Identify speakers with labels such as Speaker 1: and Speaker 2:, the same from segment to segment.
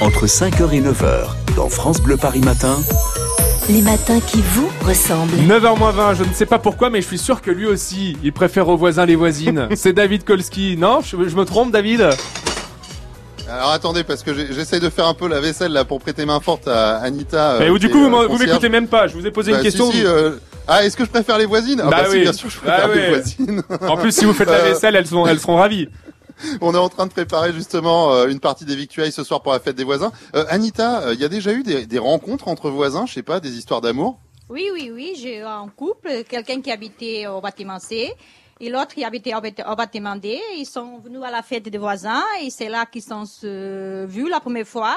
Speaker 1: entre 5h et 9h, dans France Bleu Paris Matin.
Speaker 2: Les matins qui vous ressemblent.
Speaker 3: 9h20, je ne sais pas pourquoi, mais je suis sûr que lui aussi, il préfère aux voisins les voisines. C'est David Kolski. Non, je, je me trompe, David?
Speaker 4: Alors attendez, parce que j'essaye de faire un peu la vaisselle là pour prêter main forte à Anita.
Speaker 3: Mais
Speaker 4: euh,
Speaker 3: du
Speaker 4: qui
Speaker 3: coup, vous
Speaker 4: euh,
Speaker 3: vous m'écoutez même pas. Je vous ai posé
Speaker 4: Bah,
Speaker 3: une
Speaker 4: si,
Speaker 3: question.
Speaker 4: si, euh, Ah, est-ce que je préfère les voisines? Ah
Speaker 3: Bah
Speaker 4: bah, si,
Speaker 3: oui.
Speaker 4: bien sûr, je
Speaker 3: Bah
Speaker 4: préfère les
Speaker 3: ouais.
Speaker 4: voisines.
Speaker 3: En plus, si vous faites la vaisselle, elles, sont, elles seront ravies.
Speaker 4: On est en train de préparer justement euh, une partie des victuailles ce soir pour la fête des voisins. Euh, Anita, il y a déjà eu des, rencontres entre voisins, je sais pas, des histoires d'amour?
Speaker 5: Oui, oui, oui, j'ai un couple, quelqu'un qui habitait au bâtiment C et l'autre qui habitait au, bâti- au bâtiment D. Ils sont venus à la fête des voisins et c'est là qu'ils sont vus la première fois.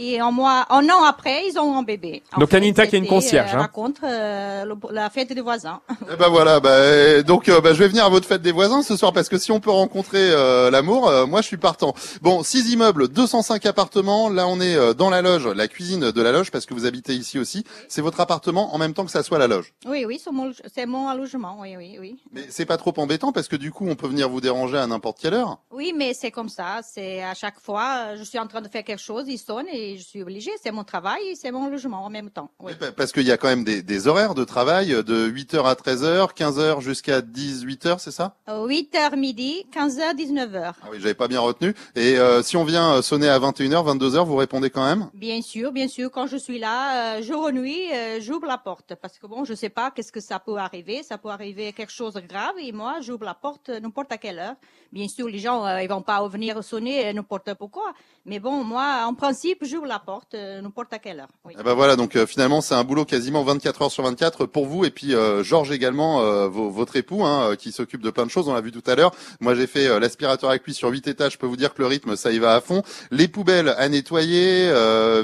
Speaker 5: Et un mois, un an après, ils ont un bébé. En
Speaker 3: Donc, Anita qui est une concierge,
Speaker 5: euh,
Speaker 3: hein.
Speaker 5: raconte euh, le- la fête des voisins.
Speaker 4: Eh ben voilà, bah, donc euh, bah, je vais venir à votre fête des voisins ce soir parce que si on peut rencontrer euh, l'amour, euh, moi je suis partant. Bon, six immeubles, 205 appartements. Là, on est euh, dans la loge, la cuisine de la loge parce que vous habitez ici aussi. C'est votre appartement en même temps que ça soit la loge.
Speaker 5: Oui, oui, c'est mon, c'est mon logement, oui, oui, oui.
Speaker 4: Mais c'est pas trop embêtant parce que du coup, on peut venir vous déranger à n'importe quelle heure.
Speaker 5: Oui, mais c'est comme ça. C'est à chaque fois, je suis en train de faire quelque chose, il sonne et je suis obligée. C'est mon travail et c'est mon logement en même temps. Oui.
Speaker 4: Parce qu'il y a quand même des, des horaires de travail euh, de 8h à 13h, 15h jusqu'à 18h, c'est ça?
Speaker 5: 8h midi, 15h, 19h.
Speaker 4: Ah oui, j'avais pas bien retenu. Et euh, si on vient euh, sonner à 21h, 22h, vous répondez quand même?
Speaker 5: Bien sûr, bien sûr. Quand je suis là, euh, jour ou nuit, euh, j'ouvre la porte parce que bon, je sais pas qu'est-ce que ça peut arriver. Ça peut arriver quelque chose de grave et moi, j'ouvre la porte euh, n'importe à quelle heure. Bien sûr, les gens, euh, ils vont pas venir sonner euh, n'importe pourquoi. Mais bon, moi, en principe, la porte euh, n'importe à quelle.
Speaker 4: Eh ben voilà, donc euh, finalement c'est un boulot quasiment 24 heures sur 24 pour vous et puis euh, Georges également, vo- votre époux, hein, qui s'occupe de plein de choses. On l'a vu tout à l'heure. Moi j'ai fait l'aspirateur avec lui sur 8 étages. Je peux vous dire que le rythme ça y va à fond. Les poubelles à nettoyer,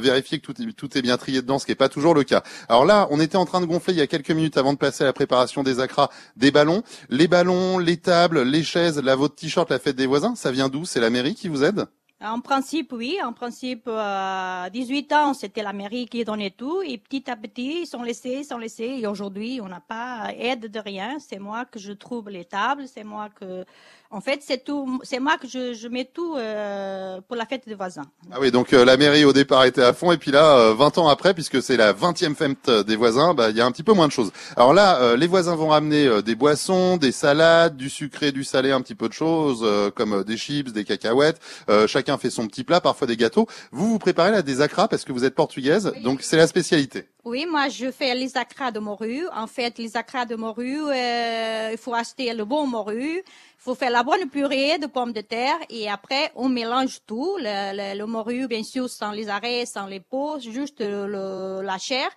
Speaker 4: vérifier que tout est, bien trié dedans, ce qui est pas toujours le cas. Alors là, on était en train de gonfler il y a quelques minutes avant de passer à la préparation des acras, des ballons, les ballons, les tables, les chaises, là votre t-shirt, la fête des voisins. Ça vient d'où? C'est la mairie qui vous aide?
Speaker 5: En principe, oui. En principe, euh, 18 ans, c'était la mairie qui donnait tout. Et petit à petit, ils sont laissés, ils sont laissés. Et aujourd'hui, on n'a pas aide de rien. C'est moi que je trouve les tables. C'est moi que, en fait, c'est tout. C'est moi que je, je mets tout euh, pour la fête des voisins.
Speaker 4: Ah oui, donc euh, la mairie au départ était à fond et puis là, euh, 20 ans après, puisque c'est la 20e fête des voisins, bah il y a un petit peu moins de choses. Alors là, euh, les voisins vont ramener euh, des boissons, des salades, du sucré, du salé, un petit peu de choses, euh, comme euh, des chips, des cacahuètes. Euh, chacun fait son petit plat, parfois des gâteaux. Vous vous préparez là des acras parce que vous êtes portugaise, donc c'est la spécialité.
Speaker 5: Oui, moi, je fais les acras de morue. En fait, les acras de morue, euh, il faut acheter le bon morue. Il faut faire la bonne purée de pommes de terre et après, on mélange tout. Le, morue, bien sûr, sans les arrêts, sans les peaux, juste le- la chair.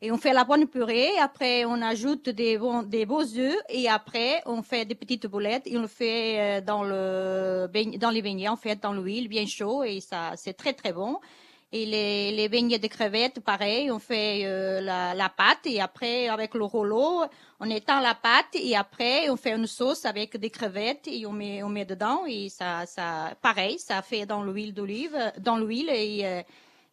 Speaker 5: Et on fait la bonne purée. Après, on ajoute des, bons, des beaux œufs. Et après, on fait des petites boulettes. Et on le fait euh, dans, le, dans les beignets, en fait, dans l'huile bien chaud. Et ça, c'est très, très bon. Et les, les beignets de crevettes, pareil, on fait euh, la, la pâte et après avec le rouleau, on étend la pâte et après on fait une sauce avec des crevettes et on met on met dedans et ça ça pareil, ça fait dans l'huile d'olive, dans l'huile et euh,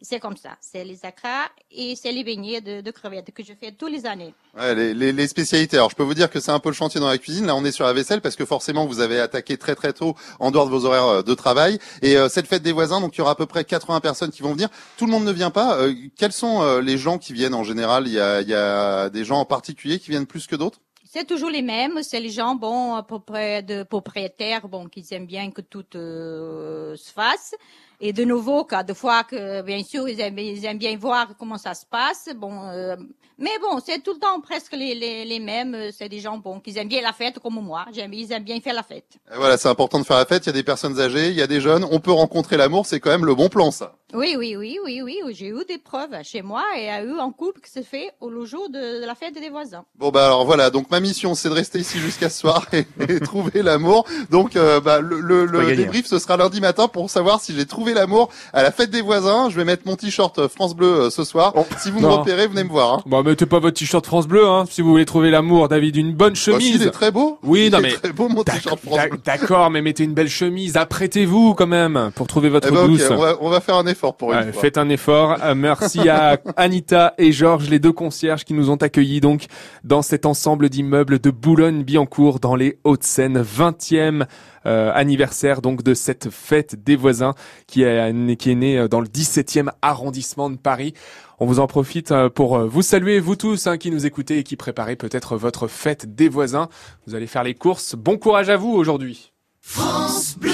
Speaker 5: c'est comme ça. C'est les acras et c'est les beignets de, de crevettes que je fais tous les années.
Speaker 4: Ouais, les, les, les spécialités. Alors je peux vous dire que c'est un peu le chantier dans la cuisine. Là, on est sur la vaisselle parce que forcément vous avez attaqué très très tôt en dehors de vos horaires euh, de travail. Et euh, cette fête des voisins, donc il y aura à peu près 80 personnes qui vont venir. Tout le monde ne vient pas. Euh, quels sont euh, les gens qui viennent en général? Il y a, il y a des gens en particulier qui viennent plus que d'autres?
Speaker 5: C'est toujours les mêmes, c'est les gens, bon, à peu près de propriétaires, bon, qui aiment bien que tout euh, se fasse. Et de nouveau, quand des fois que, bien sûr, ils aiment, ils aiment bien voir comment ça se passe, bon, euh, mais bon, c'est tout le temps presque les, les, les mêmes, c'est des gens, bon, qui aiment bien la fête comme moi, j'aime, ils aiment bien faire la fête.
Speaker 4: Voilà, c'est important de faire la fête. Il y a des personnes âgées, il y a des jeunes. On peut rencontrer l'amour. C'est quand même le bon plan, ça.
Speaker 5: Oui, oui, oui, oui, oui, j'ai eu des preuves chez moi et a eu un couple qui s'est fait au le jour de, de la fête des voisins.
Speaker 4: Bon bah alors voilà, donc ma mission c'est de rester ici jusqu'à ce soir et, et trouver l'amour. Donc euh, bah, le, le, le débrief ce sera lundi matin pour savoir si j'ai trouvé l'amour à la fête des voisins. Je vais mettre mon t-shirt France Bleu euh, ce soir.
Speaker 3: Oh,
Speaker 4: si vous me
Speaker 3: non.
Speaker 4: repérez, venez me voir. Hein.
Speaker 3: Bon, mettez pas votre t-shirt France Bleu, hein, si vous voulez trouver l'amour, David. Une bonne
Speaker 4: Bah, si,
Speaker 3: chemise.
Speaker 4: il est très beau.
Speaker 3: Oui,
Speaker 4: Il
Speaker 3: non,
Speaker 4: est
Speaker 3: mais-
Speaker 4: très beau mon t-shirt France Bleu.
Speaker 3: D'accord, mais mettez une belle chemise. Apprêtez-vous quand même pour trouver votre
Speaker 4: Eh ben,
Speaker 3: douce.
Speaker 4: on va, on va faire un effort. Effort pour une
Speaker 3: Ouais,
Speaker 4: fois.
Speaker 3: faites un effort. Euh, merci à Anita et Georges, les deux concierges qui nous ont accueillis donc dans cet ensemble d'immeubles de Boulogne-Billancourt dans les Hauts-de-Seine. 20e euh, anniversaire donc de cette fête des voisins qui est, qui est née euh, dans le 17e arrondissement de Paris. On vous en profite pour vous saluer, vous tous hein, qui nous écoutez et qui préparez peut-être votre fête des voisins. Vous allez faire les courses. Bon courage à vous aujourd'hui.
Speaker 6: France Bleu.